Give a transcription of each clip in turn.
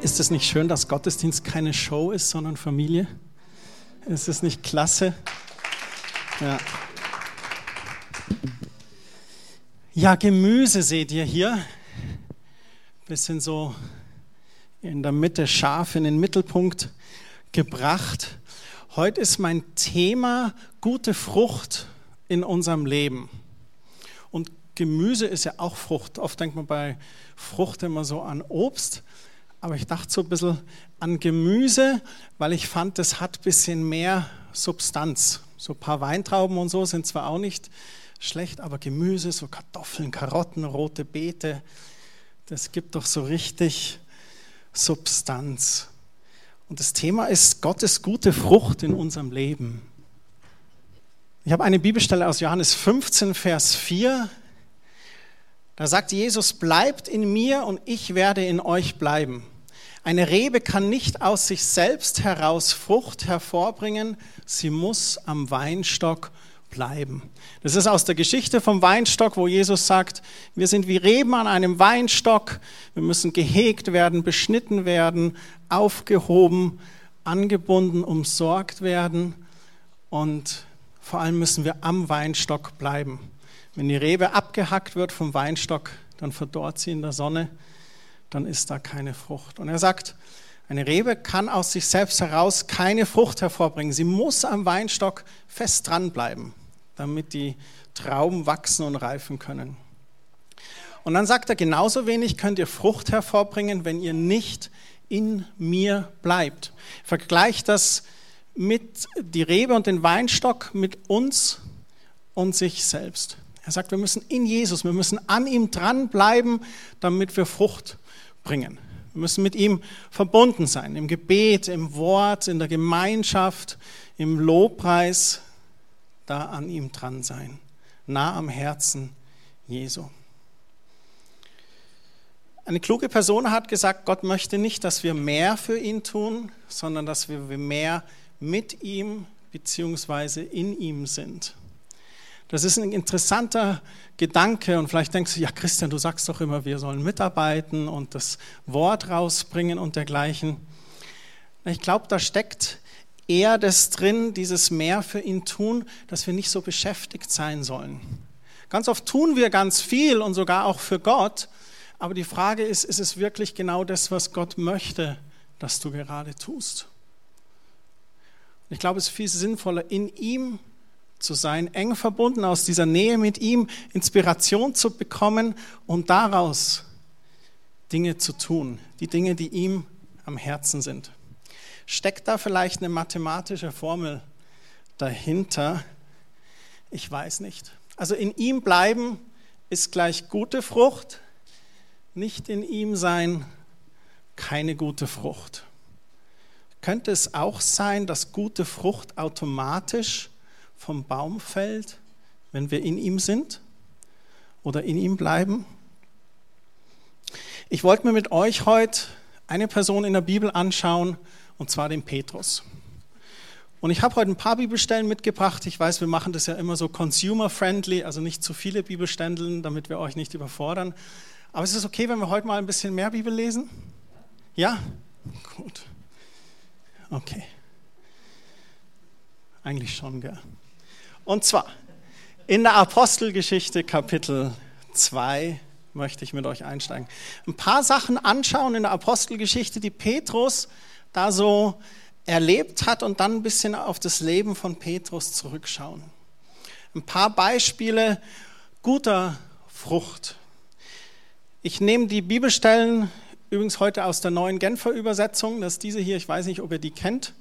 Ist es nicht schön, dass Gottesdienst keine Show ist, sondern Familie? Ist es nicht klasse? Ja. Ja, Gemüse seht ihr hier. Bisschen so in der Mitte scharf in den Mittelpunkt gebracht. Heute ist mein Thema gute Frucht in unserem Leben. Und Gemüse ist ja auch Frucht. Oft denkt man bei Frucht immer so an Obst. Aber ich dachte so ein bisschen an Gemüse, weil ich fand, das hat ein bisschen mehr Substanz. So ein paar Weintrauben und so sind zwar auch nicht schlecht, aber Gemüse, so Kartoffeln, Karotten, rote Beete, das gibt doch so richtig Substanz. Und das Thema ist Gottes gute Frucht in unserem Leben. Ich habe eine Bibelstelle aus Johannes 15, Vers 4. Da sagt Jesus, bleibt in mir und ich werde in euch bleiben. Eine Rebe kann nicht aus sich selbst heraus Frucht hervorbringen, sie muss am Weinstock bleiben. Das ist aus der Geschichte vom Weinstock, wo Jesus sagt, wir sind wie Reben an einem Weinstock, wir müssen gehegt werden, beschnitten werden, aufgehoben, angebunden, umsorgt werden und vor allem müssen wir am Weinstock bleiben. Wenn die Rebe abgehackt wird vom Weinstock, dann verdorrt sie in der Sonne dann ist da keine Frucht. Und er sagt, eine Rebe kann aus sich selbst heraus keine Frucht hervorbringen. Sie muss am Weinstock fest dranbleiben, damit die Trauben wachsen und reifen können. Und dann sagt er, genauso wenig könnt ihr Frucht hervorbringen, wenn ihr nicht in mir bleibt. Vergleicht das mit die Rebe und den Weinstock mit uns und sich selbst. Er sagt, wir müssen in Jesus, wir müssen an ihm dranbleiben, damit wir Frucht bringen. Wir müssen mit ihm verbunden sein, im Gebet, im Wort, in der Gemeinschaft, im Lobpreis, da an ihm dran sein, nah am Herzen Jesu. Eine kluge Person hat gesagt, Gott möchte nicht, dass wir mehr für ihn tun, sondern dass wir mehr mit ihm bzw. in ihm sind. Das ist ein interessanter Gedanke und vielleicht denkst du, ja Christian, du sagst doch immer, wir sollen mitarbeiten und das Wort rausbringen und dergleichen. Ich glaube, da steckt eher das drin, dieses mehr für ihn tun, dass wir nicht so beschäftigt sein sollen. Ganz oft tun wir ganz viel und sogar auch für Gott, aber die Frage ist, ist es wirklich genau das, was Gott möchte, dass du gerade tust? Ich glaube, es ist viel sinnvoller, in ihm zu sein, eng verbunden, aus dieser Nähe mit ihm Inspiration zu bekommen und daraus Dinge zu tun, die Dinge, die ihm am Herzen sind. Steckt da vielleicht eine mathematische Formel dahinter? Ich weiß nicht. Also in ihm bleiben ist gleich gute Frucht, nicht in ihm sein keine gute Frucht. Könnte es auch sein, dass gute Frucht automatisch vom Baum fällt, wenn wir in ihm sind oder in ihm bleiben? Ich wollte mir mit euch heute eine Person in der Bibel anschauen, und zwar den Petrus. Und ich habe heute ein paar Bibelstellen mitgebracht. Ich weiß, wir machen das ja immer so consumer-friendly, also nicht zu viele Bibelstellen, damit wir euch nicht überfordern. Aber es ist okay, wenn wir heute mal ein bisschen mehr Bibel lesen? Ja? Gut. Okay. Eigentlich schon, gell? Und zwar in der Apostelgeschichte Kapitel 2 möchte ich mit euch einsteigen. Ein paar Sachen anschauen in der Apostelgeschichte, die Petrus da so erlebt hat und dann ein bisschen auf das Leben von Petrus zurückschauen. Ein paar Beispiele guter Frucht. Ich nehme die Bibelstellen übrigens heute aus der neuen Genfer Übersetzung. Das ist diese hier, ich weiß nicht, ob ihr die kennt.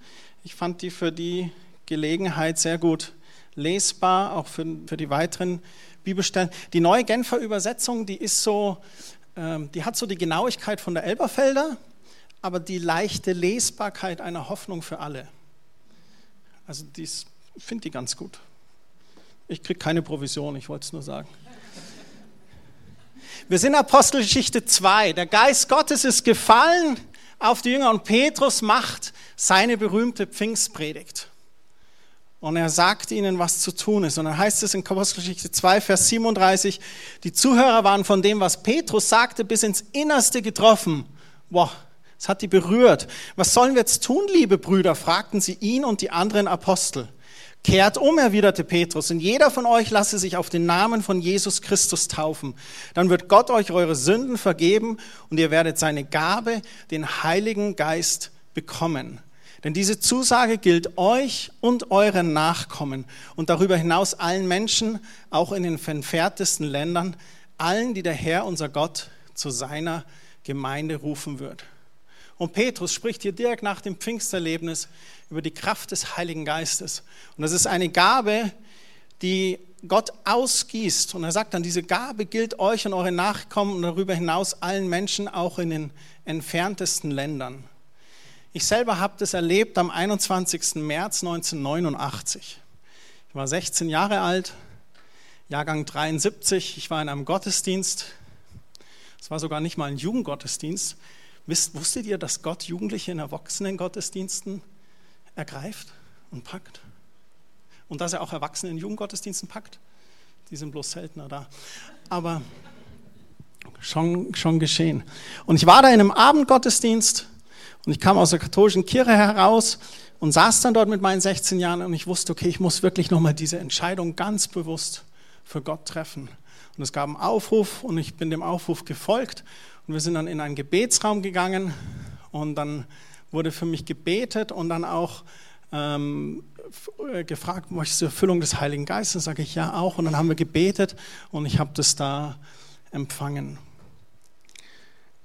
Ich fand die für die Gelegenheit sehr gut lesbar, auch für, für die weiteren Bibelstellen. Die neue Genfer Übersetzung, die ist so, ähm, die hat so die Genauigkeit von der Elberfelder, aber die leichte Lesbarkeit einer Hoffnung für alle. Also ich finde die ganz gut. Ich kriege keine Provision, ich wollte es nur sagen. Wir sind Apostelgeschichte 2. Der Geist Gottes ist gefallen auf die Jünger und Petrus macht seine berühmte Pfingstpredigt und er sagt ihnen, was zu tun ist. Und dann heißt es in Apostelgeschichte 2, Vers 37, die Zuhörer waren von dem, was Petrus sagte, bis ins Innerste getroffen. Boah, Es hat die berührt. Was sollen wir jetzt tun, liebe Brüder? fragten sie ihn und die anderen Apostel. Kehrt um, erwiderte Petrus, und jeder von euch lasse sich auf den Namen von Jesus Christus taufen. Dann wird Gott euch eure Sünden vergeben und ihr werdet seine Gabe, den Heiligen Geist, bekommen. Denn diese Zusage gilt euch und euren Nachkommen und darüber hinaus allen Menschen, auch in den entferntesten Ländern, allen, die der Herr, unser Gott, zu seiner Gemeinde rufen wird. Und Petrus spricht hier direkt nach dem Pfingsterlebnis über die Kraft des Heiligen Geistes. Und das ist eine Gabe, die Gott ausgießt. Und er sagt dann, diese Gabe gilt euch und euren Nachkommen und darüber hinaus allen Menschen, auch in den entferntesten Ländern. Ich selber habe das erlebt am 21. März 1989. Ich war 16 Jahre alt, Jahrgang 73. Ich war in einem Gottesdienst. Es war sogar nicht mal ein Jugendgottesdienst. Wusstet ihr, dass Gott Jugendliche in Erwachsenen-Gottesdiensten ergreift und packt? Und dass er auch Erwachsene in Jugendgottesdiensten packt? Die sind bloß seltener da. Aber schon, schon geschehen. Und ich war da in einem Abendgottesdienst und ich kam aus der katholischen Kirche heraus und saß dann dort mit meinen 16 Jahren und ich wusste, okay, ich muss wirklich nochmal diese Entscheidung ganz bewusst für Gott treffen. Und es gab einen Aufruf und ich bin dem Aufruf gefolgt und wir sind dann in einen Gebetsraum gegangen und dann wurde für mich gebetet und dann auch ähm, äh, gefragt, möchtest du Erfüllung des Heiligen Geistes? Sage ich ja auch. Und dann haben wir gebetet und ich habe das da empfangen.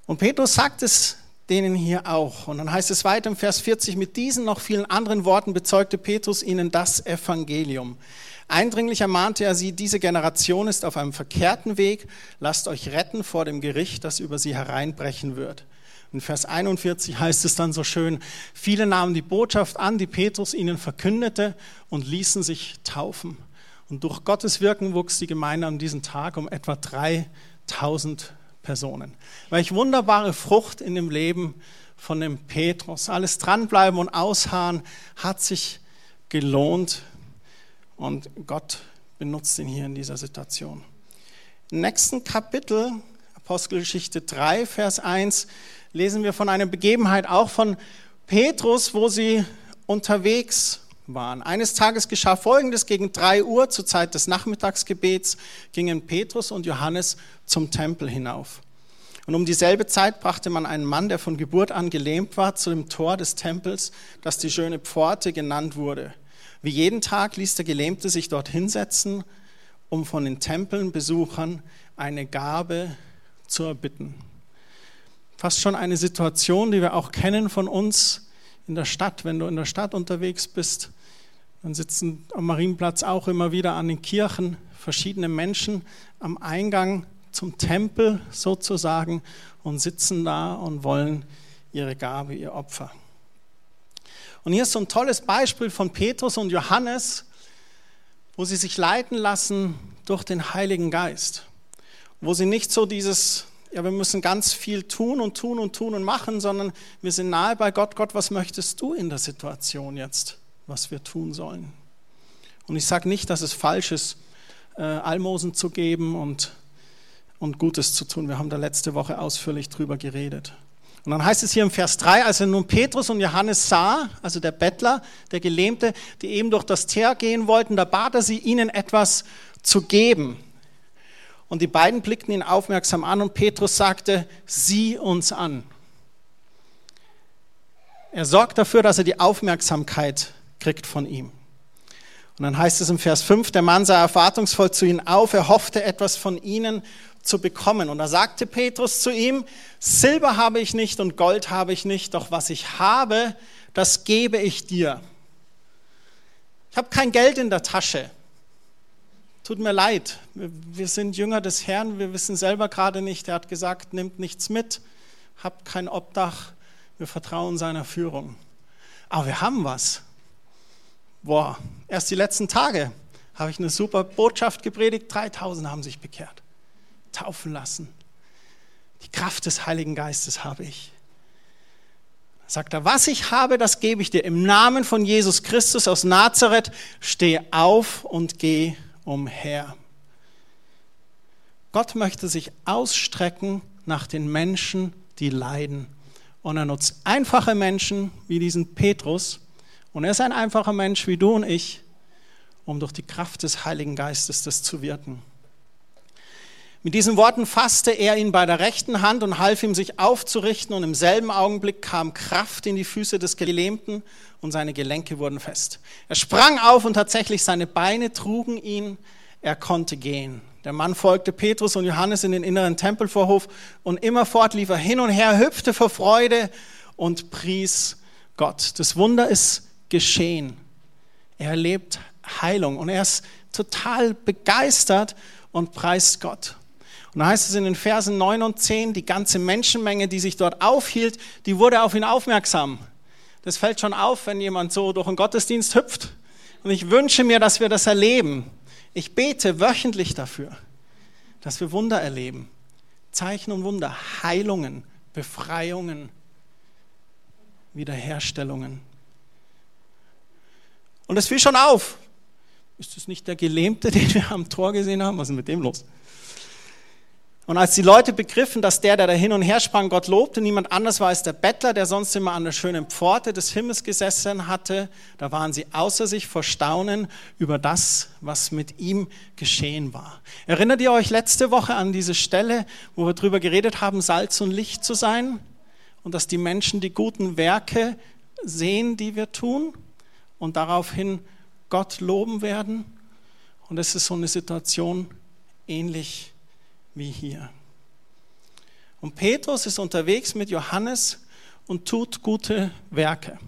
Und Petrus sagt es denen hier auch. Und dann heißt es weiter im Vers 40, mit diesen noch vielen anderen Worten bezeugte Petrus ihnen das Evangelium. Eindringlich ermahnte er sie, diese Generation ist auf einem verkehrten Weg, lasst euch retten vor dem Gericht, das über sie hereinbrechen wird. In Vers 41 heißt es dann so schön, viele nahmen die Botschaft an, die Petrus ihnen verkündete und ließen sich taufen. Und durch Gottes Wirken wuchs die Gemeinde an diesem Tag um etwa 3000 Personen. Welch wunderbare Frucht in dem Leben von dem Petrus. Alles dranbleiben und ausharren hat sich gelohnt und Gott benutzt ihn hier in dieser Situation. Im nächsten Kapitel, Apostelgeschichte 3, Vers 1, lesen wir von einer Begebenheit auch von Petrus, wo sie unterwegs waren. Eines Tages geschah Folgendes. Gegen drei Uhr zur Zeit des Nachmittagsgebets gingen Petrus und Johannes zum Tempel hinauf. Und um dieselbe Zeit brachte man einen Mann, der von Geburt an gelähmt war, zu dem Tor des Tempels, das die schöne Pforte genannt wurde. Wie jeden Tag ließ der Gelähmte sich dort hinsetzen, um von den Tempelbesuchern eine Gabe zu erbitten. Fast schon eine Situation, die wir auch kennen von uns in der Stadt. Wenn du in der Stadt unterwegs bist, dann sitzen am Marienplatz auch immer wieder an den Kirchen verschiedene Menschen am Eingang zum Tempel sozusagen und sitzen da und wollen ihre Gabe, ihr Opfer. Und hier ist so ein tolles Beispiel von Petrus und Johannes, wo sie sich leiten lassen durch den Heiligen Geist. Wo sie nicht so dieses, ja, wir müssen ganz viel tun und tun und tun und machen, sondern wir sind nahe bei Gott. Gott, was möchtest du in der Situation jetzt, was wir tun sollen? Und ich sage nicht, dass es falsch ist, äh, Almosen zu geben und, und Gutes zu tun. Wir haben da letzte Woche ausführlich drüber geredet. Und dann heißt es hier im Vers 3, als er nun Petrus und Johannes sah, also der Bettler, der Gelähmte, die eben durch das Teer gehen wollten, da bat er sie, ihnen etwas zu geben. Und die beiden blickten ihn aufmerksam an und Petrus sagte, sieh uns an. Er sorgt dafür, dass er die Aufmerksamkeit kriegt von ihm. Und dann heißt es im Vers 5, der Mann sah erwartungsvoll zu ihnen auf, er hoffte etwas von ihnen zu bekommen. Und da sagte Petrus zu ihm, Silber habe ich nicht und Gold habe ich nicht, doch was ich habe, das gebe ich dir. Ich habe kein Geld in der Tasche. Tut mir leid, wir sind Jünger des Herrn, wir wissen selber gerade nicht. Er hat gesagt, nimmt nichts mit, habt kein Obdach, wir vertrauen seiner Führung. Aber wir haben was. Boah, erst die letzten Tage habe ich eine super Botschaft gepredigt, 3000 haben sich bekehrt taufen lassen. Die Kraft des Heiligen Geistes habe ich. Sagt er, was ich habe, das gebe ich dir. Im Namen von Jesus Christus aus Nazareth, steh auf und geh umher. Gott möchte sich ausstrecken nach den Menschen, die leiden Und er nutzt einfache Menschen wie diesen Petrus. Und er ist ein einfacher Mensch wie du und ich, um durch die Kraft des Heiligen Geistes das zu wirken. Mit diesen Worten fasste er ihn bei der rechten Hand und half ihm, sich aufzurichten. Und im selben Augenblick kam Kraft in die Füße des Gelähmten und seine Gelenke wurden fest. Er sprang auf und tatsächlich seine Beine trugen ihn. Er konnte gehen. Der Mann folgte Petrus und Johannes in den inneren Tempelvorhof und immerfort lief er hin und her, hüpfte vor Freude und pries Gott. Das Wunder ist geschehen. Er erlebt Heilung und er ist total begeistert und preist Gott. Und da heißt es in den Versen 9 und 10, die ganze Menschenmenge, die sich dort aufhielt, die wurde auf ihn aufmerksam. Das fällt schon auf, wenn jemand so durch einen Gottesdienst hüpft. Und ich wünsche mir, dass wir das erleben. Ich bete wöchentlich dafür, dass wir Wunder erleben. Zeichen und Wunder, Heilungen, Befreiungen, Wiederherstellungen. Und es fiel schon auf. Ist das nicht der Gelähmte, den wir am Tor gesehen haben? Was ist mit dem los? Und als die Leute begriffen, dass der, der da hin und her sprang, Gott lobte, niemand anders war als der Bettler, der sonst immer an der schönen Pforte des Himmels gesessen hatte, da waren sie außer sich vor Staunen über das, was mit ihm geschehen war. Erinnert ihr euch letzte Woche an diese Stelle, wo wir darüber geredet haben, Salz und Licht zu sein? Und dass die Menschen die guten Werke sehen, die wir tun und daraufhin Gott loben werden? Und es ist so eine Situation ähnlich wie hier. Und Petrus ist unterwegs mit Johannes und tut gute Werke.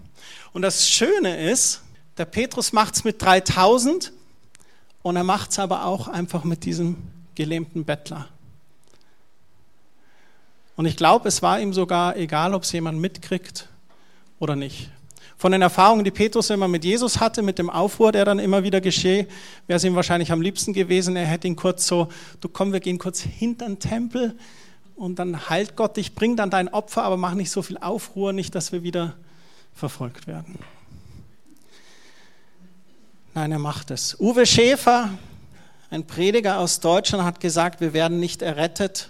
Und das Schöne ist, der Petrus macht es mit 3000 und er macht es aber auch einfach mit diesem gelähmten Bettler. Und ich glaube, es war ihm sogar egal, ob es jemand mitkriegt oder nicht. Von den Erfahrungen, die Petrus immer mit Jesus hatte, mit dem Aufruhr, der dann immer wieder geschehe, wäre es ihm wahrscheinlich am liebsten gewesen, er hätte ihn kurz so, du komm, wir gehen kurz hinter den Tempel und dann heilt Gott dich, bring dann dein Opfer, aber mach nicht so viel Aufruhr, nicht, dass wir wieder verfolgt werden. Nein, er macht es. Uwe Schäfer, ein Prediger aus Deutschland, hat gesagt, wir werden nicht errettet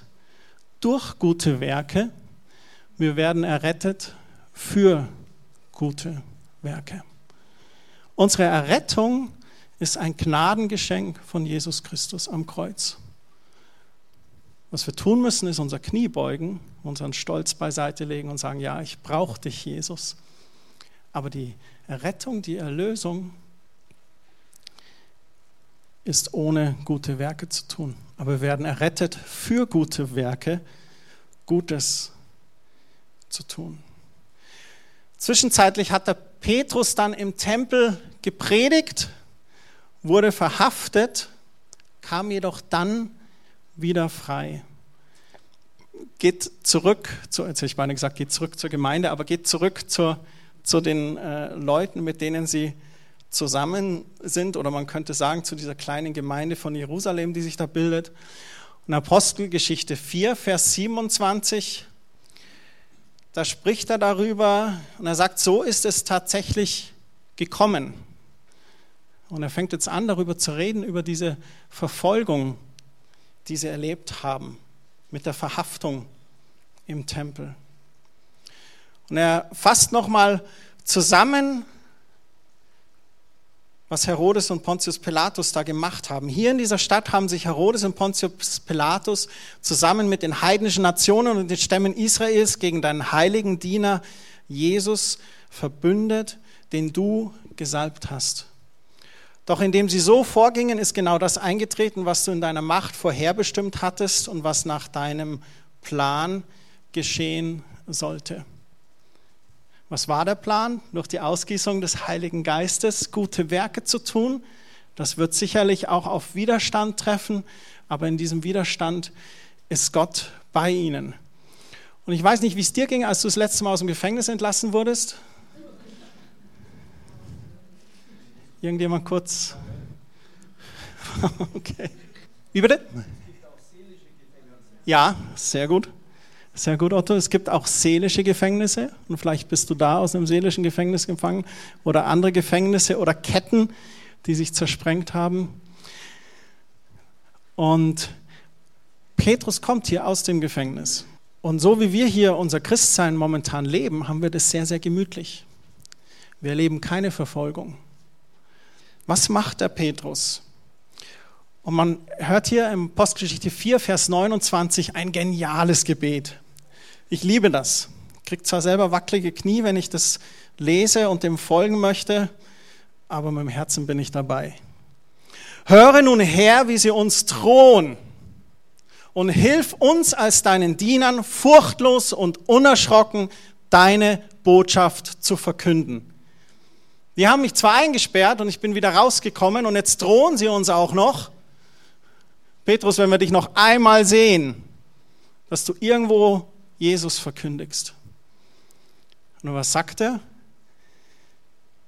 durch gute Werke, wir werden errettet für gute Werke. Unsere Errettung ist ein Gnadengeschenk von Jesus Christus am Kreuz. Was wir tun müssen, ist unser Knie beugen, unseren Stolz beiseite legen und sagen, ja, ich brauche dich, Jesus. Aber die Errettung, die Erlösung ist ohne gute Werke zu tun. Aber wir werden errettet für gute Werke, Gutes zu tun. Zwischenzeitlich hat der Petrus dann im Tempel gepredigt, wurde verhaftet, kam jedoch dann wieder frei. Geht zurück, zu, jetzt habe ich meine gesagt, geht zurück zur Gemeinde, aber geht zurück zur, zu den äh, Leuten, mit denen sie zusammen sind, oder man könnte sagen, zu dieser kleinen Gemeinde von Jerusalem, die sich da bildet. Und Apostelgeschichte 4, Vers 27 da spricht er darüber und er sagt, so ist es tatsächlich gekommen. Und er fängt jetzt an, darüber zu reden, über diese Verfolgung, die sie erlebt haben, mit der Verhaftung im Tempel. Und er fasst nochmal zusammen, was Herodes und Pontius Pilatus da gemacht haben. Hier in dieser Stadt haben sich Herodes und Pontius Pilatus zusammen mit den heidnischen Nationen und den Stämmen Israels gegen deinen heiligen Diener Jesus verbündet, den du gesalbt hast. Doch indem sie so vorgingen, ist genau das eingetreten, was du in deiner Macht vorherbestimmt hattest und was nach deinem Plan geschehen sollte. Was war der Plan? Durch die Ausgießung des Heiligen Geistes gute Werke zu tun. Das wird sicherlich auch auf Widerstand treffen, aber in diesem Widerstand ist Gott bei ihnen. Und ich weiß nicht, wie es dir ging, als du das letzte Mal aus dem Gefängnis entlassen wurdest. Irgendjemand kurz? Okay. Wie bitte? Ja, sehr gut. Sehr gut, Otto. Es gibt auch seelische Gefängnisse und vielleicht bist du da aus einem seelischen Gefängnis gefangen oder andere Gefängnisse oder Ketten, die sich zersprengt haben. Und Petrus kommt hier aus dem Gefängnis Und so wie wir hier unser Christsein momentan leben, haben wir das sehr, sehr gemütlich. Wir erleben keine Verfolgung. Was macht der Petrus? Und man hört hier im Postgeschichte 4, Vers 29 ein geniales Gebet. Ich liebe das. Ich kriege zwar selber wackelige Knie, wenn ich das lese und dem folgen möchte, aber mit dem Herzen bin ich dabei. Höre nun her, wie sie uns drohen und hilf uns als deinen Dienern furchtlos und unerschrocken deine Botschaft zu verkünden. Die haben mich zwar eingesperrt und ich bin wieder rausgekommen und jetzt drohen sie uns auch noch. Petrus, wenn wir dich noch einmal sehen, dass du irgendwo Jesus verkündigst. Und was sagt er?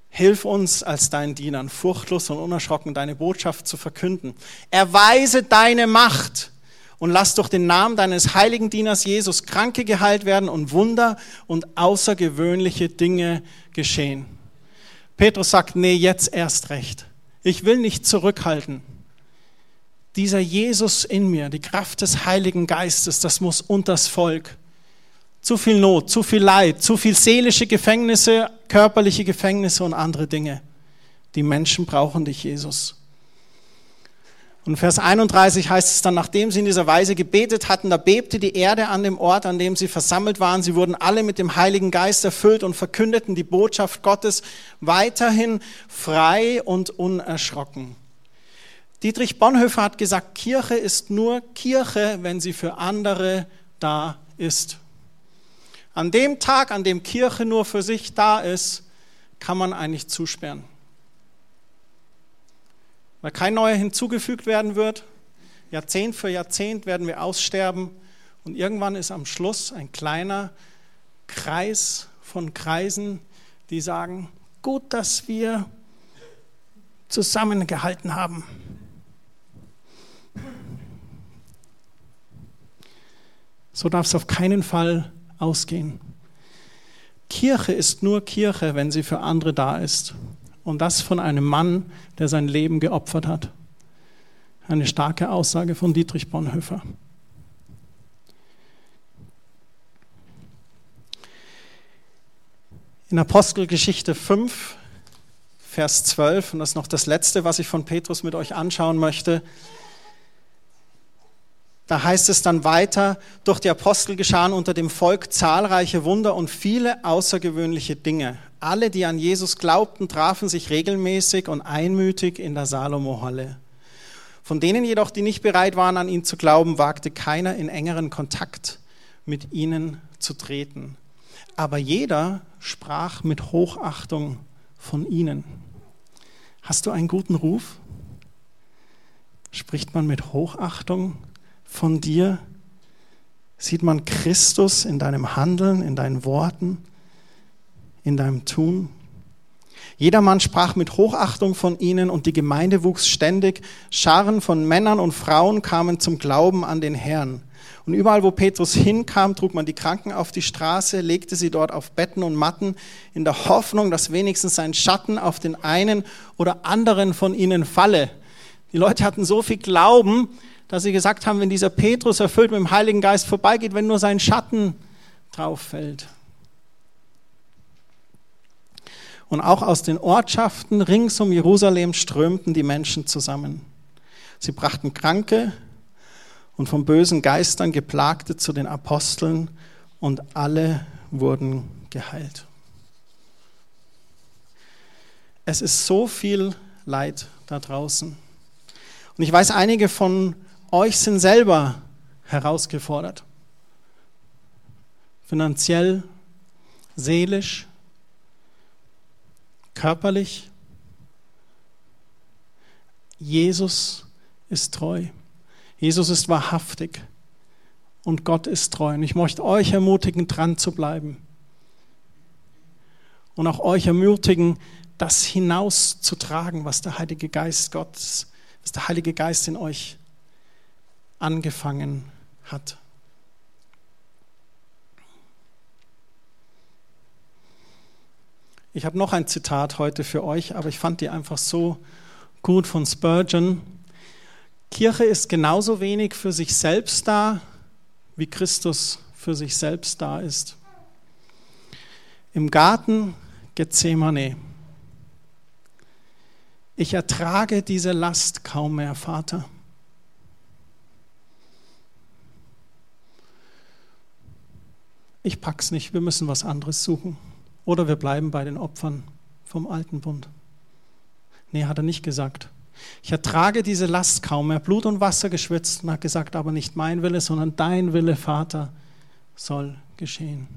Hilf uns als deinen Dienern, furchtlos und unerschrocken deine Botschaft zu verkünden. Erweise deine Macht und lass durch den Namen deines heiligen Dieners Jesus Kranke geheilt werden und Wunder und außergewöhnliche Dinge geschehen. Petrus sagt, nee, jetzt erst recht. Ich will nicht zurückhalten. Dieser Jesus in mir, die Kraft des Heiligen Geistes, das muss unters Volk. Zu viel Not, zu viel Leid, zu viel seelische Gefängnisse, körperliche Gefängnisse und andere Dinge. Die Menschen brauchen dich, Jesus. Und Vers 31 heißt es dann, nachdem sie in dieser Weise gebetet hatten, da bebte die Erde an dem Ort, an dem sie versammelt waren. Sie wurden alle mit dem Heiligen Geist erfüllt und verkündeten die Botschaft Gottes weiterhin frei und unerschrocken. Dietrich Bonhoeffer hat gesagt, Kirche ist nur Kirche, wenn sie für andere da ist. An dem Tag, an dem Kirche nur für sich da ist, kann man eigentlich zusperren weil kein neuer hinzugefügt werden wird. Jahrzehnt für Jahrzehnt werden wir aussterben und irgendwann ist am Schluss ein kleiner Kreis von Kreisen, die sagen, gut, dass wir zusammengehalten haben. So darf es auf keinen Fall ausgehen. Kirche ist nur Kirche, wenn sie für andere da ist. Und das von einem Mann, der sein Leben geopfert hat. Eine starke Aussage von Dietrich Bonhoeffer. In Apostelgeschichte 5, Vers 12, und das ist noch das Letzte, was ich von Petrus mit euch anschauen möchte, da heißt es dann weiter, durch die Apostel geschahen unter dem Volk zahlreiche Wunder und viele außergewöhnliche Dinge. Alle, die an Jesus glaubten, trafen sich regelmäßig und einmütig in der Salomo-Halle. Von denen jedoch, die nicht bereit waren, an ihn zu glauben, wagte keiner in engeren Kontakt mit ihnen zu treten. Aber jeder sprach mit Hochachtung von ihnen. Hast du einen guten Ruf? Spricht man mit Hochachtung von dir? Sieht man Christus in deinem Handeln, in deinen Worten? in deinem Tun. Jedermann sprach mit Hochachtung von ihnen und die Gemeinde wuchs ständig. Scharen von Männern und Frauen kamen zum Glauben an den Herrn. Und überall, wo Petrus hinkam, trug man die Kranken auf die Straße, legte sie dort auf Betten und Matten, in der Hoffnung, dass wenigstens sein Schatten auf den einen oder anderen von ihnen falle. Die Leute hatten so viel Glauben, dass sie gesagt haben, wenn dieser Petrus erfüllt mit dem Heiligen Geist vorbeigeht, wenn nur sein Schatten drauf fällt. Und auch aus den Ortschaften rings um Jerusalem strömten die Menschen zusammen. Sie brachten Kranke und von bösen Geistern geplagte zu den Aposteln und alle wurden geheilt. Es ist so viel Leid da draußen. Und ich weiß, einige von euch sind selber herausgefordert. Finanziell, seelisch, körperlich. Jesus ist treu. Jesus ist wahrhaftig. Und Gott ist treu. Und ich möchte euch ermutigen, dran zu bleiben. Und auch euch ermutigen, das hinauszutragen, was der Heilige Geist Gottes, was der Heilige Geist in euch angefangen hat. Ich habe noch ein Zitat heute für euch, aber ich fand die einfach so gut von Spurgeon. Kirche ist genauso wenig für sich selbst da, wie Christus für sich selbst da ist. Im Garten Gethsemane. Ich ertrage diese Last kaum mehr, Vater. Ich pack's nicht, wir müssen was anderes suchen. Oder wir bleiben bei den Opfern vom alten Bund. Nee, hat er nicht gesagt. Ich ertrage diese Last kaum mehr, Blut und Wasser geschwitzt und hat gesagt, aber nicht mein Wille, sondern dein Wille, Vater, soll geschehen.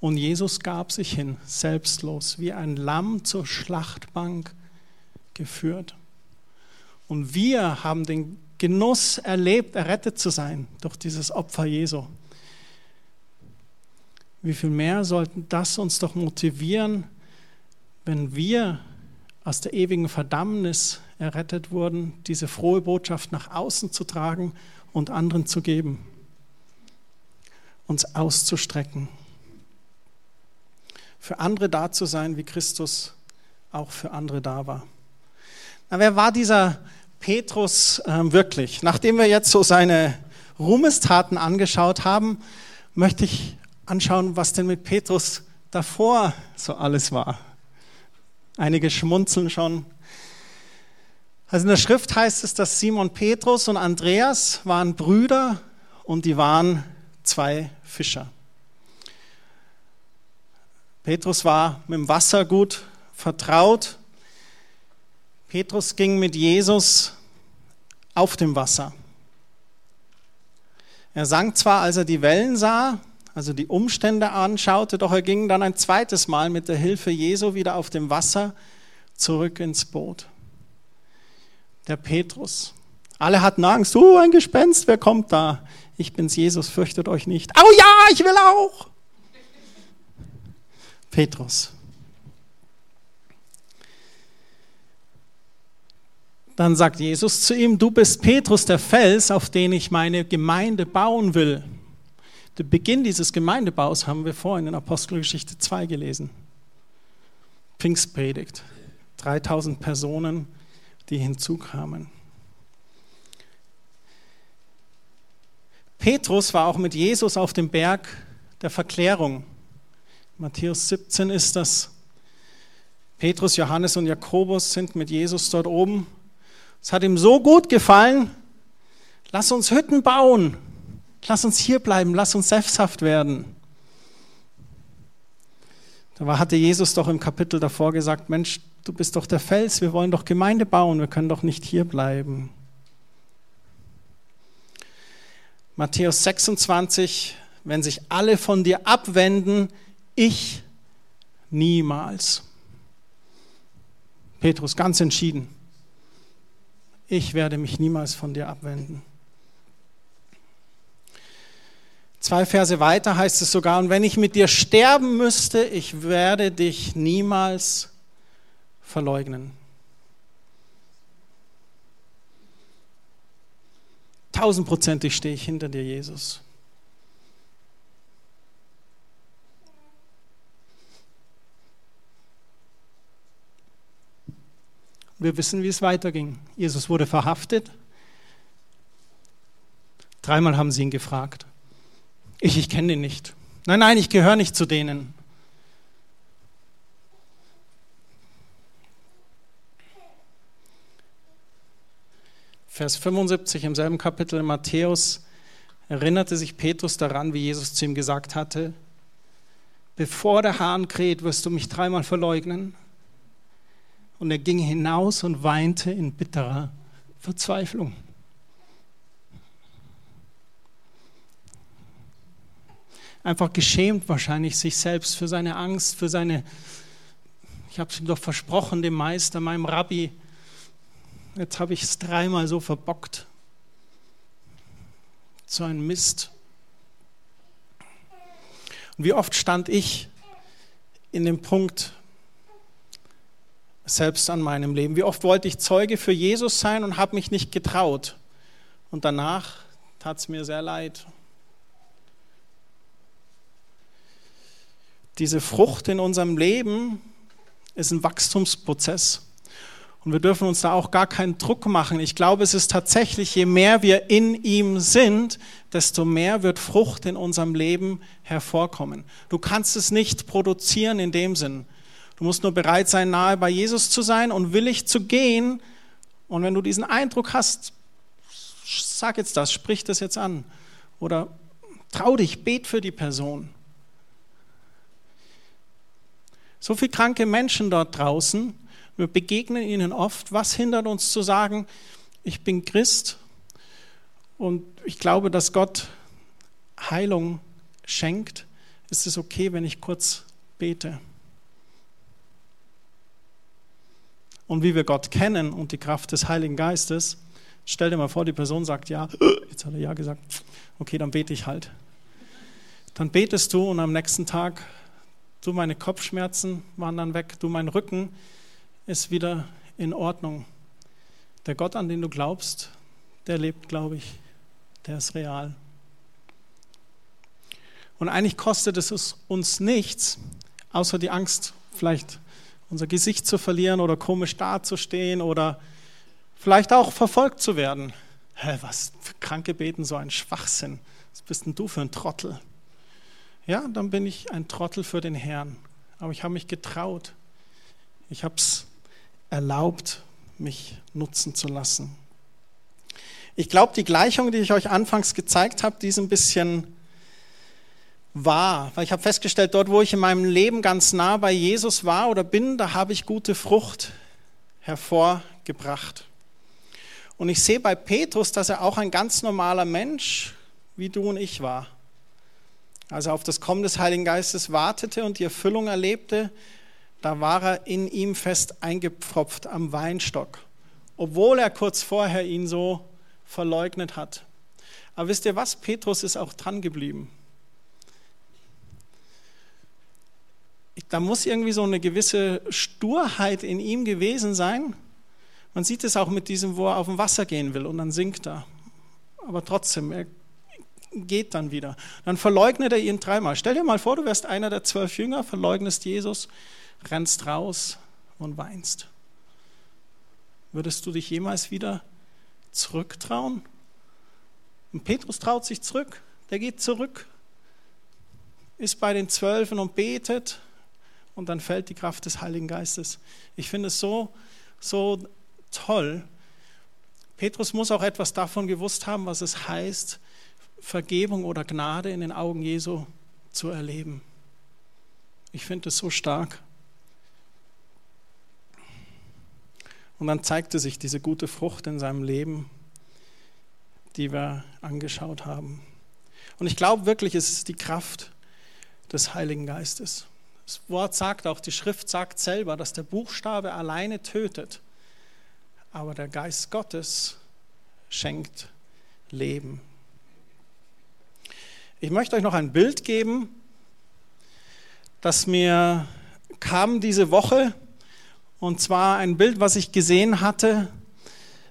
Und Jesus gab sich hin, selbstlos, wie ein Lamm zur Schlachtbank geführt. Und wir haben den Genuss erlebt, errettet zu sein durch dieses Opfer Jesu. Wie viel mehr sollten das uns doch motivieren, wenn wir aus der ewigen Verdammnis errettet wurden, diese frohe Botschaft nach außen zu tragen und anderen zu geben, uns auszustrecken, für andere da zu sein, wie Christus auch für andere da war. Na, wer war dieser Petrus äh, wirklich? Nachdem wir jetzt so seine Ruhmestaten angeschaut haben, möchte ich anschauen, was denn mit Petrus davor so alles war. Einige schmunzeln schon. Also in der Schrift heißt es, dass Simon Petrus und Andreas waren Brüder und die waren zwei Fischer. Petrus war mit dem Wasser gut vertraut. Petrus ging mit Jesus auf dem Wasser. Er sang zwar, als er die Wellen sah, also die Umstände anschaute, doch er ging dann ein zweites Mal mit der Hilfe Jesu wieder auf dem Wasser zurück ins Boot. Der Petrus. Alle hatten Angst, oh, ein Gespenst, wer kommt da? Ich bin's, Jesus, fürchtet euch nicht. Oh ja, ich will auch. Petrus. Dann sagt Jesus zu ihm, du bist Petrus, der Fels, auf den ich meine Gemeinde bauen will. Den Beginn dieses Gemeindebaus haben wir vorhin in Apostelgeschichte 2 gelesen. Pfingstpredigt. 3000 Personen, die hinzukamen. Petrus war auch mit Jesus auf dem Berg der Verklärung. Matthäus 17 ist das. Petrus, Johannes und Jakobus sind mit Jesus dort oben. Es hat ihm so gut gefallen. Lass uns Hütten bauen. Lass uns hier bleiben, lass uns selbsthaft werden. Da hatte Jesus doch im Kapitel davor gesagt, Mensch, du bist doch der Fels, wir wollen doch Gemeinde bauen, wir können doch nicht hier bleiben. Matthäus 26, wenn sich alle von dir abwenden, ich niemals. Petrus ganz entschieden, ich werde mich niemals von dir abwenden. Zwei Verse weiter heißt es sogar, und wenn ich mit dir sterben müsste, ich werde dich niemals verleugnen. Tausendprozentig stehe ich hinter dir, Jesus. Wir wissen, wie es weiterging. Jesus wurde verhaftet. Dreimal haben sie ihn gefragt. Ich, ich kenne den nicht. Nein, nein, ich gehöre nicht zu denen. Vers 75 im selben Kapitel in Matthäus erinnerte sich Petrus daran, wie Jesus zu ihm gesagt hatte, bevor der Hahn kräht, wirst du mich dreimal verleugnen. Und er ging hinaus und weinte in bitterer Verzweiflung. einfach geschämt wahrscheinlich sich selbst für seine Angst, für seine, ich habe es ihm doch versprochen, dem Meister, meinem Rabbi, jetzt habe ich es dreimal so verbockt. So ein Mist. Und wie oft stand ich in dem Punkt, selbst an meinem Leben. Wie oft wollte ich Zeuge für Jesus sein und habe mich nicht getraut. Und danach tat es mir sehr leid. diese Frucht in unserem Leben ist ein Wachstumsprozess. Und wir dürfen uns da auch gar keinen Druck machen. Ich glaube, es ist tatsächlich, je mehr wir in ihm sind, desto mehr wird Frucht in unserem Leben hervorkommen. Du kannst es nicht produzieren in dem Sinn. Du musst nur bereit sein, nahe bei Jesus zu sein und willig zu gehen. Und wenn du diesen Eindruck hast, sag jetzt das, sprich das jetzt an. Oder trau dich, bet für die Person. So viele kranke Menschen dort draußen, wir begegnen ihnen oft. Was hindert uns zu sagen, ich bin Christ und ich glaube, dass Gott Heilung schenkt? Ist es okay, wenn ich kurz bete? Und wie wir Gott kennen und die Kraft des Heiligen Geistes, stell dir mal vor, die Person sagt ja, jetzt hat er ja gesagt, okay, dann bete ich halt. Dann betest du und am nächsten Tag, du meine Kopfschmerzen waren dann weg, du mein Rücken, ist wieder in Ordnung. Der Gott, an den du glaubst, der lebt, glaube ich, der ist real. Und eigentlich kostet es uns nichts, außer die Angst, vielleicht unser Gesicht zu verlieren oder komisch dazustehen oder vielleicht auch verfolgt zu werden. Hä, was für Kranke beten, so ein Schwachsinn. Was bist denn du für ein Trottel? Ja, dann bin ich ein Trottel für den Herrn. Aber ich habe mich getraut. Ich habe es erlaubt, mich nutzen zu lassen. Ich glaube, die Gleichung, die ich euch anfangs gezeigt habe, die ist ein bisschen wahr, weil ich habe festgestellt, dort, wo ich in meinem Leben ganz nah bei Jesus war oder bin, da habe ich gute Frucht hervorgebracht. Und ich sehe bei Petrus, dass er auch ein ganz normaler Mensch wie du und ich war. Also auf das Kommen des Heiligen Geistes wartete und die Erfüllung erlebte, da war er in ihm fest eingepfropft am Weinstock, obwohl er kurz vorher ihn so verleugnet hat. Aber wisst ihr was? Petrus ist auch dran geblieben. Da muss irgendwie so eine gewisse Sturheit in ihm gewesen sein. Man sieht es auch mit diesem, wo er auf dem Wasser gehen will und dann sinkt er. Aber trotzdem, er geht dann wieder. Dann verleugnet er ihn dreimal. Stell dir mal vor, du wärst einer der zwölf Jünger, verleugnest Jesus rennst raus und weinst. Würdest du dich jemals wieder zurücktrauen? Und Petrus traut sich zurück, der geht zurück, ist bei den Zwölfen und betet und dann fällt die Kraft des Heiligen Geistes. Ich finde es so, so toll. Petrus muss auch etwas davon gewusst haben, was es heißt, Vergebung oder Gnade in den Augen Jesu zu erleben. Ich finde es so stark. Und dann zeigte sich diese gute Frucht in seinem Leben, die wir angeschaut haben. Und ich glaube wirklich, es ist die Kraft des Heiligen Geistes. Das Wort sagt auch, die Schrift sagt selber, dass der Buchstabe alleine tötet, aber der Geist Gottes schenkt Leben. Ich möchte euch noch ein Bild geben, das mir kam diese Woche und zwar ein Bild, was ich gesehen hatte,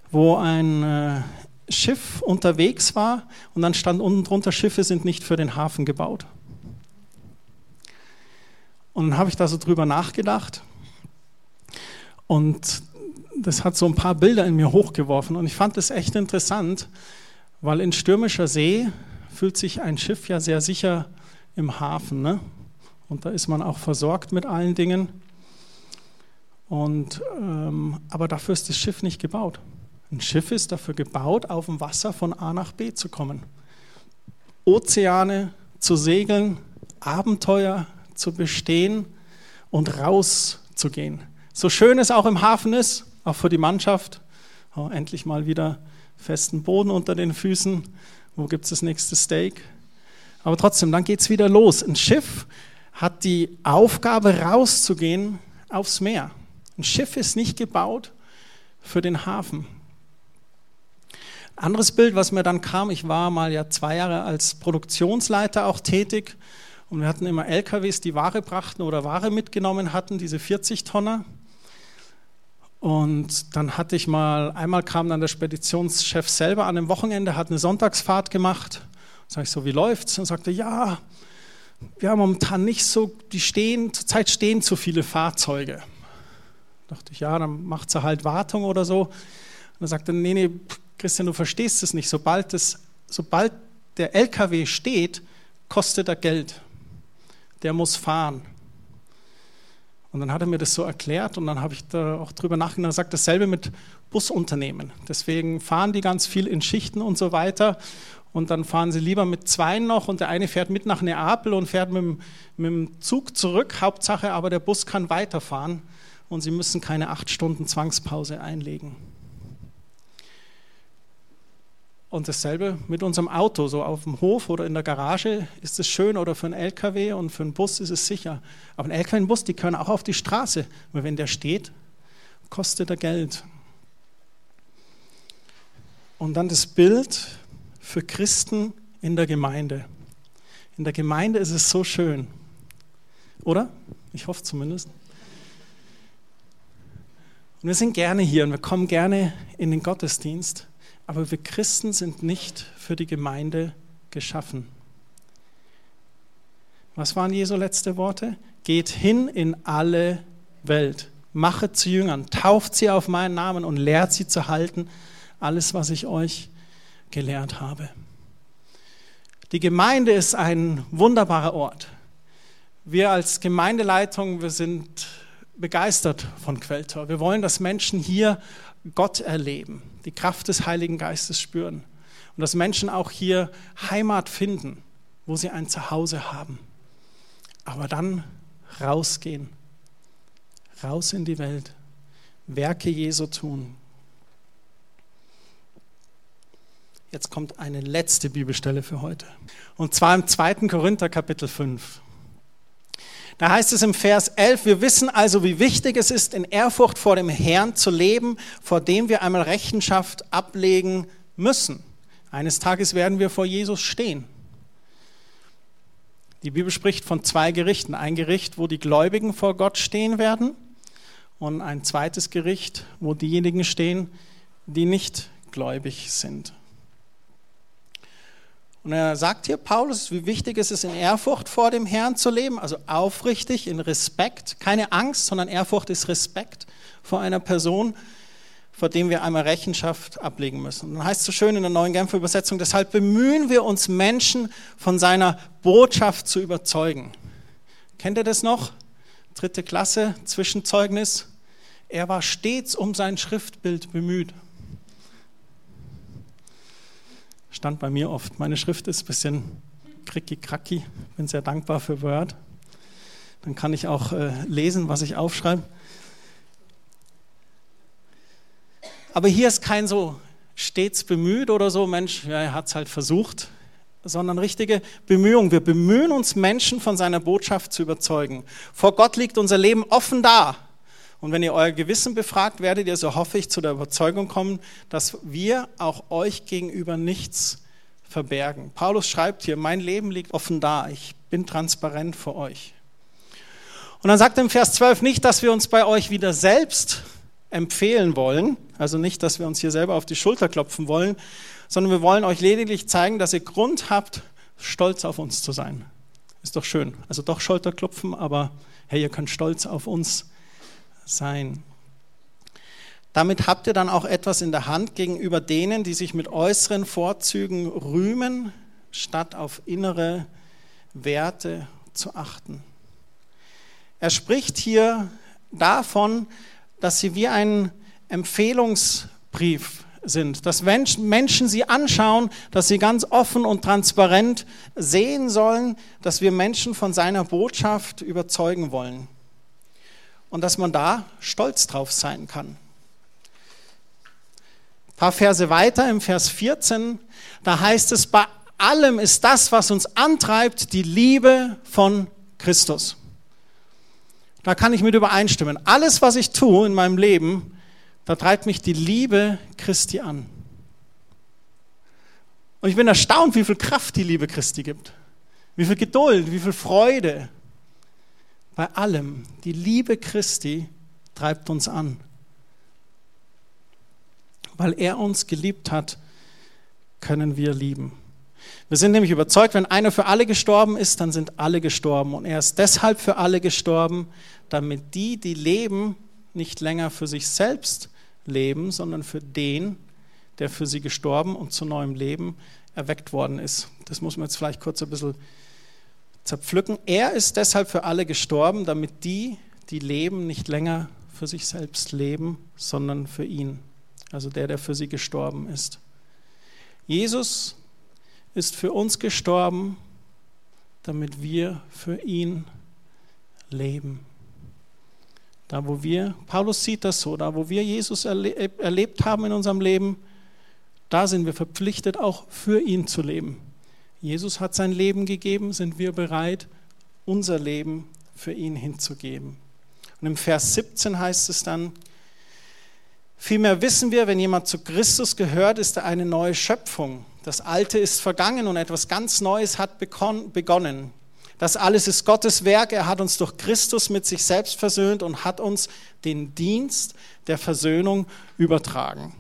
wo ein äh, Schiff unterwegs war und dann stand unten drunter, Schiffe sind nicht für den Hafen gebaut. Und dann habe ich da so drüber nachgedacht und das hat so ein paar Bilder in mir hochgeworfen und ich fand es echt interessant, weil in stürmischer See fühlt sich ein Schiff ja sehr sicher im Hafen. Ne? Und da ist man auch versorgt mit allen Dingen. Und, ähm, aber dafür ist das Schiff nicht gebaut. Ein Schiff ist dafür gebaut, auf dem Wasser von A nach B zu kommen. Ozeane zu segeln, Abenteuer zu bestehen und rauszugehen. So schön es auch im Hafen ist, auch für die Mannschaft, oh, endlich mal wieder festen Boden unter den Füßen. Wo gibt es das nächste Steak? Aber trotzdem, dann geht es wieder los. Ein Schiff hat die Aufgabe, rauszugehen aufs Meer. Ein Schiff ist nicht gebaut für den Hafen. Anderes Bild, was mir dann kam, ich war mal ja zwei Jahre als Produktionsleiter auch tätig und wir hatten immer LKWs, die Ware brachten oder Ware mitgenommen hatten, diese 40 Tonner. Und dann hatte ich mal, einmal kam dann der Speditionschef selber an einem Wochenende, hat eine Sonntagsfahrt gemacht. Sag ich so, wie läuft's? Und sagte, ja, wir haben momentan nicht so, die stehen, zurzeit stehen zu viele Fahrzeuge. Da dachte ich, ja, dann macht sie halt Wartung oder so. Und dann sagte er, nee, nee, Christian, du verstehst es nicht. Sobald, das, sobald der LKW steht, kostet er Geld. Der muss fahren. Und dann hat er mir das so erklärt und dann habe ich da auch drüber nachgedacht. Er sagt dasselbe mit Busunternehmen. Deswegen fahren die ganz viel in Schichten und so weiter. Und dann fahren sie lieber mit zwei noch und der eine fährt mit nach Neapel und fährt mit mit dem Zug zurück. Hauptsache aber der Bus kann weiterfahren und sie müssen keine acht Stunden Zwangspause einlegen. Und dasselbe mit unserem Auto, so auf dem Hof oder in der Garage ist es schön oder für einen LKW und für einen Bus ist es sicher. Aber ein LKW und ein Bus, die können auch auf die Straße. Weil wenn der steht, kostet er Geld. Und dann das Bild für Christen in der Gemeinde. In der Gemeinde ist es so schön. Oder? Ich hoffe zumindest. Und wir sind gerne hier und wir kommen gerne in den Gottesdienst. Aber wir Christen sind nicht für die Gemeinde geschaffen. Was waren Jesu letzte Worte? Geht hin in alle Welt, machet zu Jüngern, tauft sie auf meinen Namen und lehrt sie zu halten, alles, was ich euch gelehrt habe. Die Gemeinde ist ein wunderbarer Ort. Wir als Gemeindeleitung, wir sind begeistert von Quelltor. Wir wollen, dass Menschen hier Gott erleben, die Kraft des Heiligen Geistes spüren und dass Menschen auch hier Heimat finden, wo sie ein Zuhause haben. Aber dann rausgehen, raus in die Welt, Werke Jesu tun. Jetzt kommt eine letzte Bibelstelle für heute. Und zwar im 2. Korinther Kapitel 5. Da heißt es im Vers 11, wir wissen also, wie wichtig es ist, in Ehrfurcht vor dem Herrn zu leben, vor dem wir einmal Rechenschaft ablegen müssen. Eines Tages werden wir vor Jesus stehen. Die Bibel spricht von zwei Gerichten. Ein Gericht, wo die Gläubigen vor Gott stehen werden und ein zweites Gericht, wo diejenigen stehen, die nicht gläubig sind. Und er sagt hier, Paulus, wie wichtig es ist, in Ehrfurcht vor dem Herrn zu leben, also aufrichtig, in Respekt, keine Angst, sondern Ehrfurcht ist Respekt vor einer Person, vor dem wir einmal Rechenschaft ablegen müssen. Und dann heißt es so schön in der neuen Genfer Übersetzung, deshalb bemühen wir uns Menschen von seiner Botschaft zu überzeugen. Kennt ihr das noch? Dritte Klasse, Zwischenzeugnis. Er war stets um sein Schriftbild bemüht. Stand bei mir oft. Meine Schrift ist ein bisschen kricki-kracki, bin sehr dankbar für Word. Dann kann ich auch äh, lesen, was ich aufschreibe. Aber hier ist kein so stets bemüht oder so, Mensch, ja, er hat es halt versucht, sondern richtige Bemühung. Wir bemühen uns, Menschen von seiner Botschaft zu überzeugen. Vor Gott liegt unser Leben offen da. Und wenn ihr euer Gewissen befragt, werdet ihr, so hoffe ich, zu der Überzeugung kommen, dass wir auch euch gegenüber nichts verbergen. Paulus schreibt hier, mein Leben liegt offen da, ich bin transparent vor euch. Und dann sagt er im Vers 12 nicht, dass wir uns bei euch wieder selbst empfehlen wollen, also nicht, dass wir uns hier selber auf die Schulter klopfen wollen, sondern wir wollen euch lediglich zeigen, dass ihr Grund habt, stolz auf uns zu sein. Ist doch schön. Also doch Schulterklopfen, aber hey, ihr könnt stolz auf uns sein. Damit habt ihr dann auch etwas in der Hand gegenüber denen, die sich mit äußeren Vorzügen rühmen, statt auf innere Werte zu achten. Er spricht hier davon, dass sie wie ein Empfehlungsbrief sind, dass Menschen sie anschauen, dass sie ganz offen und transparent sehen sollen, dass wir Menschen von seiner Botschaft überzeugen wollen und dass man da stolz drauf sein kann. Ein paar Verse weiter im Vers 14, da heißt es, bei allem ist das, was uns antreibt, die Liebe von Christus. Da kann ich mit übereinstimmen. Alles, was ich tue in meinem Leben, da treibt mich die Liebe Christi an. Und ich bin erstaunt, wie viel Kraft die Liebe Christi gibt. Wie viel Geduld, wie viel Freude, bei allem, die Liebe Christi treibt uns an. Weil er uns geliebt hat, können wir lieben. Wir sind nämlich überzeugt, wenn einer für alle gestorben ist, dann sind alle gestorben. Und er ist deshalb für alle gestorben, damit die, die leben, nicht länger für sich selbst leben, sondern für den, der für sie gestorben und zu neuem Leben erweckt worden ist. Das muss man jetzt vielleicht kurz ein bisschen zerpflücken. Er ist deshalb für alle gestorben, damit die, die leben, nicht länger für sich selbst leben, sondern für ihn. Also der, der für sie gestorben ist. Jesus ist für uns gestorben, damit wir für ihn leben. Da, wo wir, Paulus sieht das so, da, wo wir Jesus erlebt haben in unserem Leben, da sind wir verpflichtet, auch für ihn zu leben. Jesus hat sein Leben gegeben, sind wir bereit, unser Leben für ihn hinzugeben. Und im Vers 17 heißt es dann, vielmehr wissen wir, wenn jemand zu Christus gehört, ist er eine neue Schöpfung. Das Alte ist vergangen und etwas ganz Neues hat begonnen. Das alles ist Gottes Werk. Er hat uns durch Christus mit sich selbst versöhnt und hat uns den Dienst der Versöhnung übertragen.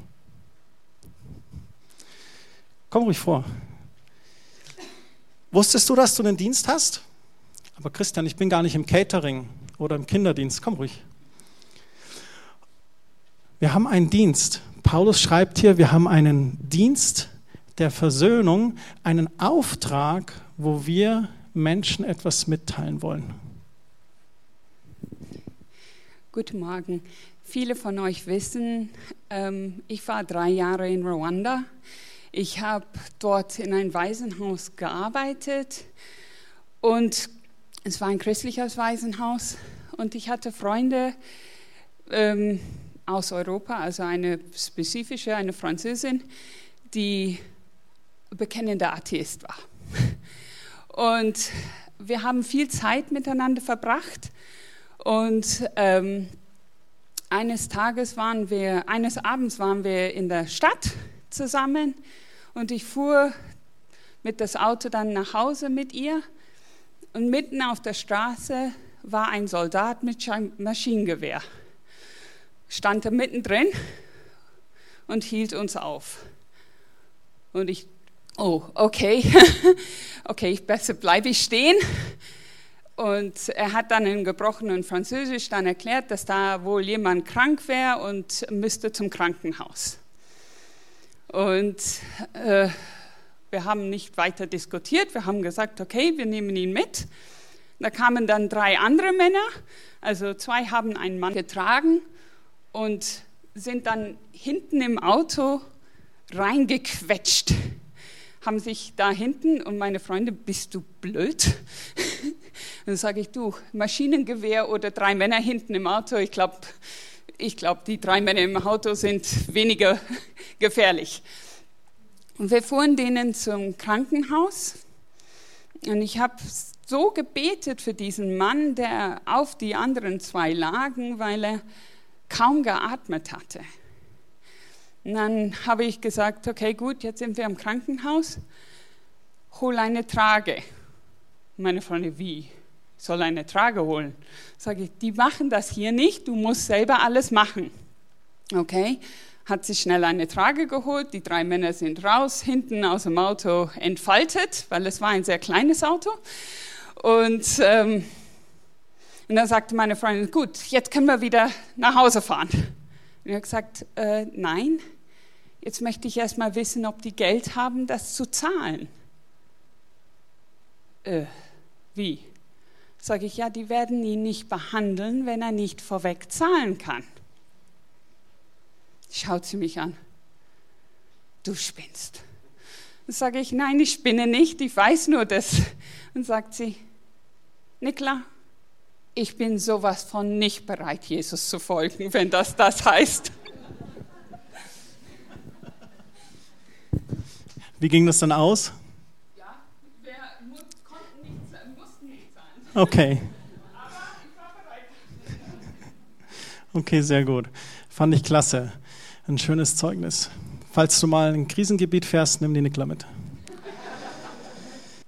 Komm ruhig vor. Wusstest du, dass du einen Dienst hast? Aber Christian, ich bin gar nicht im Catering oder im Kinderdienst. Komm ruhig. Wir haben einen Dienst. Paulus schreibt hier, wir haben einen Dienst der Versöhnung, einen Auftrag, wo wir Menschen etwas mitteilen wollen. Guten Morgen. Viele von euch wissen, ähm, ich war drei Jahre in Ruanda. Ich habe dort in einem Waisenhaus gearbeitet und es war ein christliches Waisenhaus und ich hatte Freunde ähm, aus Europa, also eine spezifische, eine Französin, die bekennender Atheist war. Und wir haben viel Zeit miteinander verbracht. Und ähm, eines Tages waren wir, eines Abends waren wir in der Stadt zusammen und ich fuhr mit das Auto dann nach Hause mit ihr und mitten auf der Straße war ein Soldat mit Maschinengewehr. Stand er mittendrin und hielt uns auf. Und ich oh, okay, okay, besser bleibe ich stehen. Und er hat dann in gebrochenen Französisch dann erklärt, dass da wohl jemand krank wäre und müsste zum Krankenhaus. Und äh, wir haben nicht weiter diskutiert, wir haben gesagt, okay, wir nehmen ihn mit. Da kamen dann drei andere Männer, also zwei haben einen Mann getragen und sind dann hinten im Auto reingequetscht haben sich da hinten und meine Freunde, bist du blöd? dann sage ich, du, Maschinengewehr oder drei Männer hinten im Auto, ich glaube, ich glaub, die drei Männer im Auto sind weniger gefährlich. Und wir fuhren denen zum Krankenhaus und ich habe so gebetet für diesen Mann, der auf die anderen zwei lagen, weil er kaum geatmet hatte. Und dann habe ich gesagt, okay, gut, jetzt sind wir im Krankenhaus, hol eine Trage. Meine Freunde, wie? Soll eine Trage holen? Sage ich, die machen das hier nicht, du musst selber alles machen. Okay, hat sich schnell eine Trage geholt, die drei Männer sind raus, hinten aus dem Auto entfaltet, weil es war ein sehr kleines Auto. Und, ähm, und dann sagte meine Freundin, gut, jetzt können wir wieder nach Hause fahren. Und ich habe gesagt, äh, nein, Jetzt möchte ich erst mal wissen, ob die Geld haben, das zu zahlen. Äh, wie? Sage ich, ja, die werden ihn nicht behandeln, wenn er nicht vorweg zahlen kann. Schaut sie mich an. Du spinnst. Dann sage ich, nein, ich spinne nicht, ich weiß nur das. Und sagt sie, Nikla, ich bin sowas von nicht bereit, Jesus zu folgen, wenn das das heißt. Wie ging das dann aus? Ja, wir konnten nicht, mussten nicht zahlen. Okay. Okay, sehr gut. Fand ich klasse. Ein schönes Zeugnis. Falls du mal in ein Krisengebiet fährst, nimm die Nickler mit.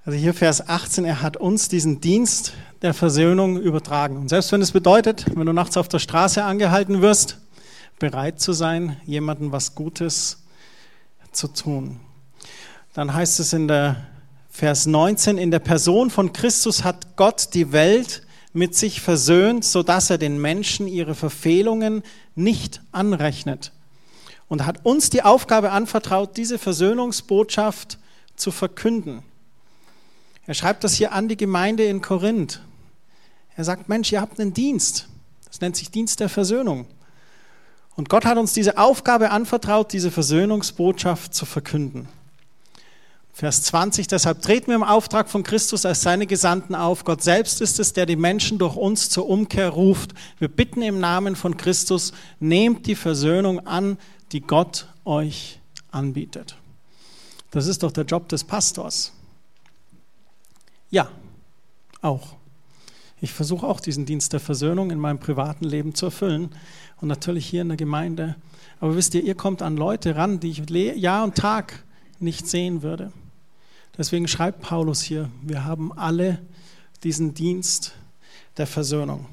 Also hier Vers 18, er hat uns diesen Dienst der Versöhnung übertragen. Und selbst wenn es bedeutet, wenn du nachts auf der Straße angehalten wirst, bereit zu sein, jemandem was Gutes zu tun dann heißt es in der Vers 19, in der Person von Christus hat Gott die Welt mit sich versöhnt, sodass er den Menschen ihre Verfehlungen nicht anrechnet. Und hat uns die Aufgabe anvertraut, diese Versöhnungsbotschaft zu verkünden. Er schreibt das hier an die Gemeinde in Korinth. Er sagt, Mensch, ihr habt einen Dienst. Das nennt sich Dienst der Versöhnung. Und Gott hat uns diese Aufgabe anvertraut, diese Versöhnungsbotschaft zu verkünden. Vers 20, deshalb treten wir im Auftrag von Christus als seine Gesandten auf. Gott selbst ist es, der die Menschen durch uns zur Umkehr ruft. Wir bitten im Namen von Christus, nehmt die Versöhnung an, die Gott euch anbietet. Das ist doch der Job des Pastors. Ja, auch. Ich versuche auch diesen Dienst der Versöhnung in meinem privaten Leben zu erfüllen und natürlich hier in der Gemeinde. Aber wisst ihr, ihr kommt an Leute ran, die ich Jahr und Tag nicht sehen würde. Deswegen schreibt Paulus hier, wir haben alle diesen Dienst der Versöhnung.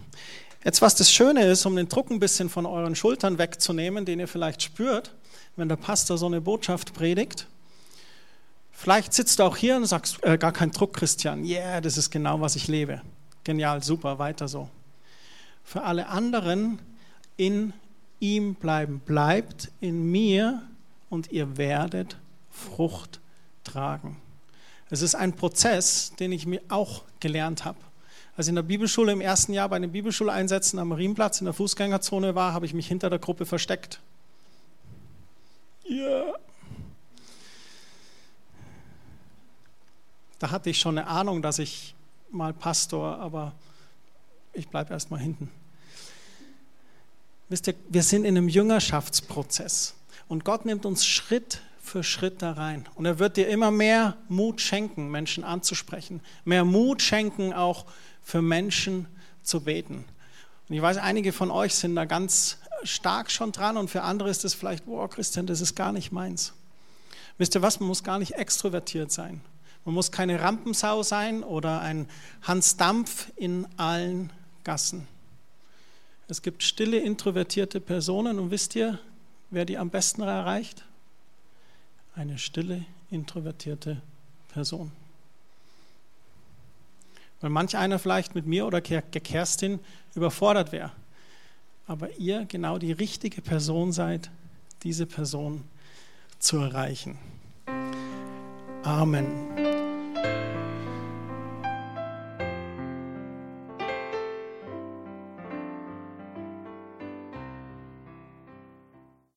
Jetzt, was das Schöne ist, um den Druck ein bisschen von euren Schultern wegzunehmen, den ihr vielleicht spürt, wenn der Pastor so eine Botschaft predigt. Vielleicht sitzt du auch hier und sagst, äh, gar kein Druck, Christian. Yeah, das ist genau, was ich lebe. Genial, super, weiter so. Für alle anderen in ihm bleiben. Bleibt in mir und ihr werdet Frucht tragen. Es ist ein Prozess, den ich mir auch gelernt habe. Als ich in der Bibelschule im ersten Jahr bei den Bibelschuleinsätzen am Marienplatz in der Fußgängerzone war, habe ich mich hinter der Gruppe versteckt. Ja. Da hatte ich schon eine Ahnung, dass ich mal Pastor, aber ich bleibe erst mal hinten. Wisst ihr, wir sind in einem Jüngerschaftsprozess und Gott nimmt uns Schritt für Schritt da rein. Und er wird dir immer mehr Mut schenken, Menschen anzusprechen, mehr Mut schenken, auch für Menschen zu beten. Und ich weiß, einige von euch sind da ganz stark schon dran und für andere ist es vielleicht, boah, Christian, das ist gar nicht meins. Wisst ihr was, man muss gar nicht extrovertiert sein. Man muss keine Rampensau sein oder ein Hans Dampf in allen Gassen. Es gibt stille, introvertierte Personen und wisst ihr, wer die am besten erreicht? Eine stille, introvertierte Person. Weil manch einer vielleicht mit mir oder Kerstin überfordert wäre, aber ihr genau die richtige Person seid, diese Person zu erreichen. Amen.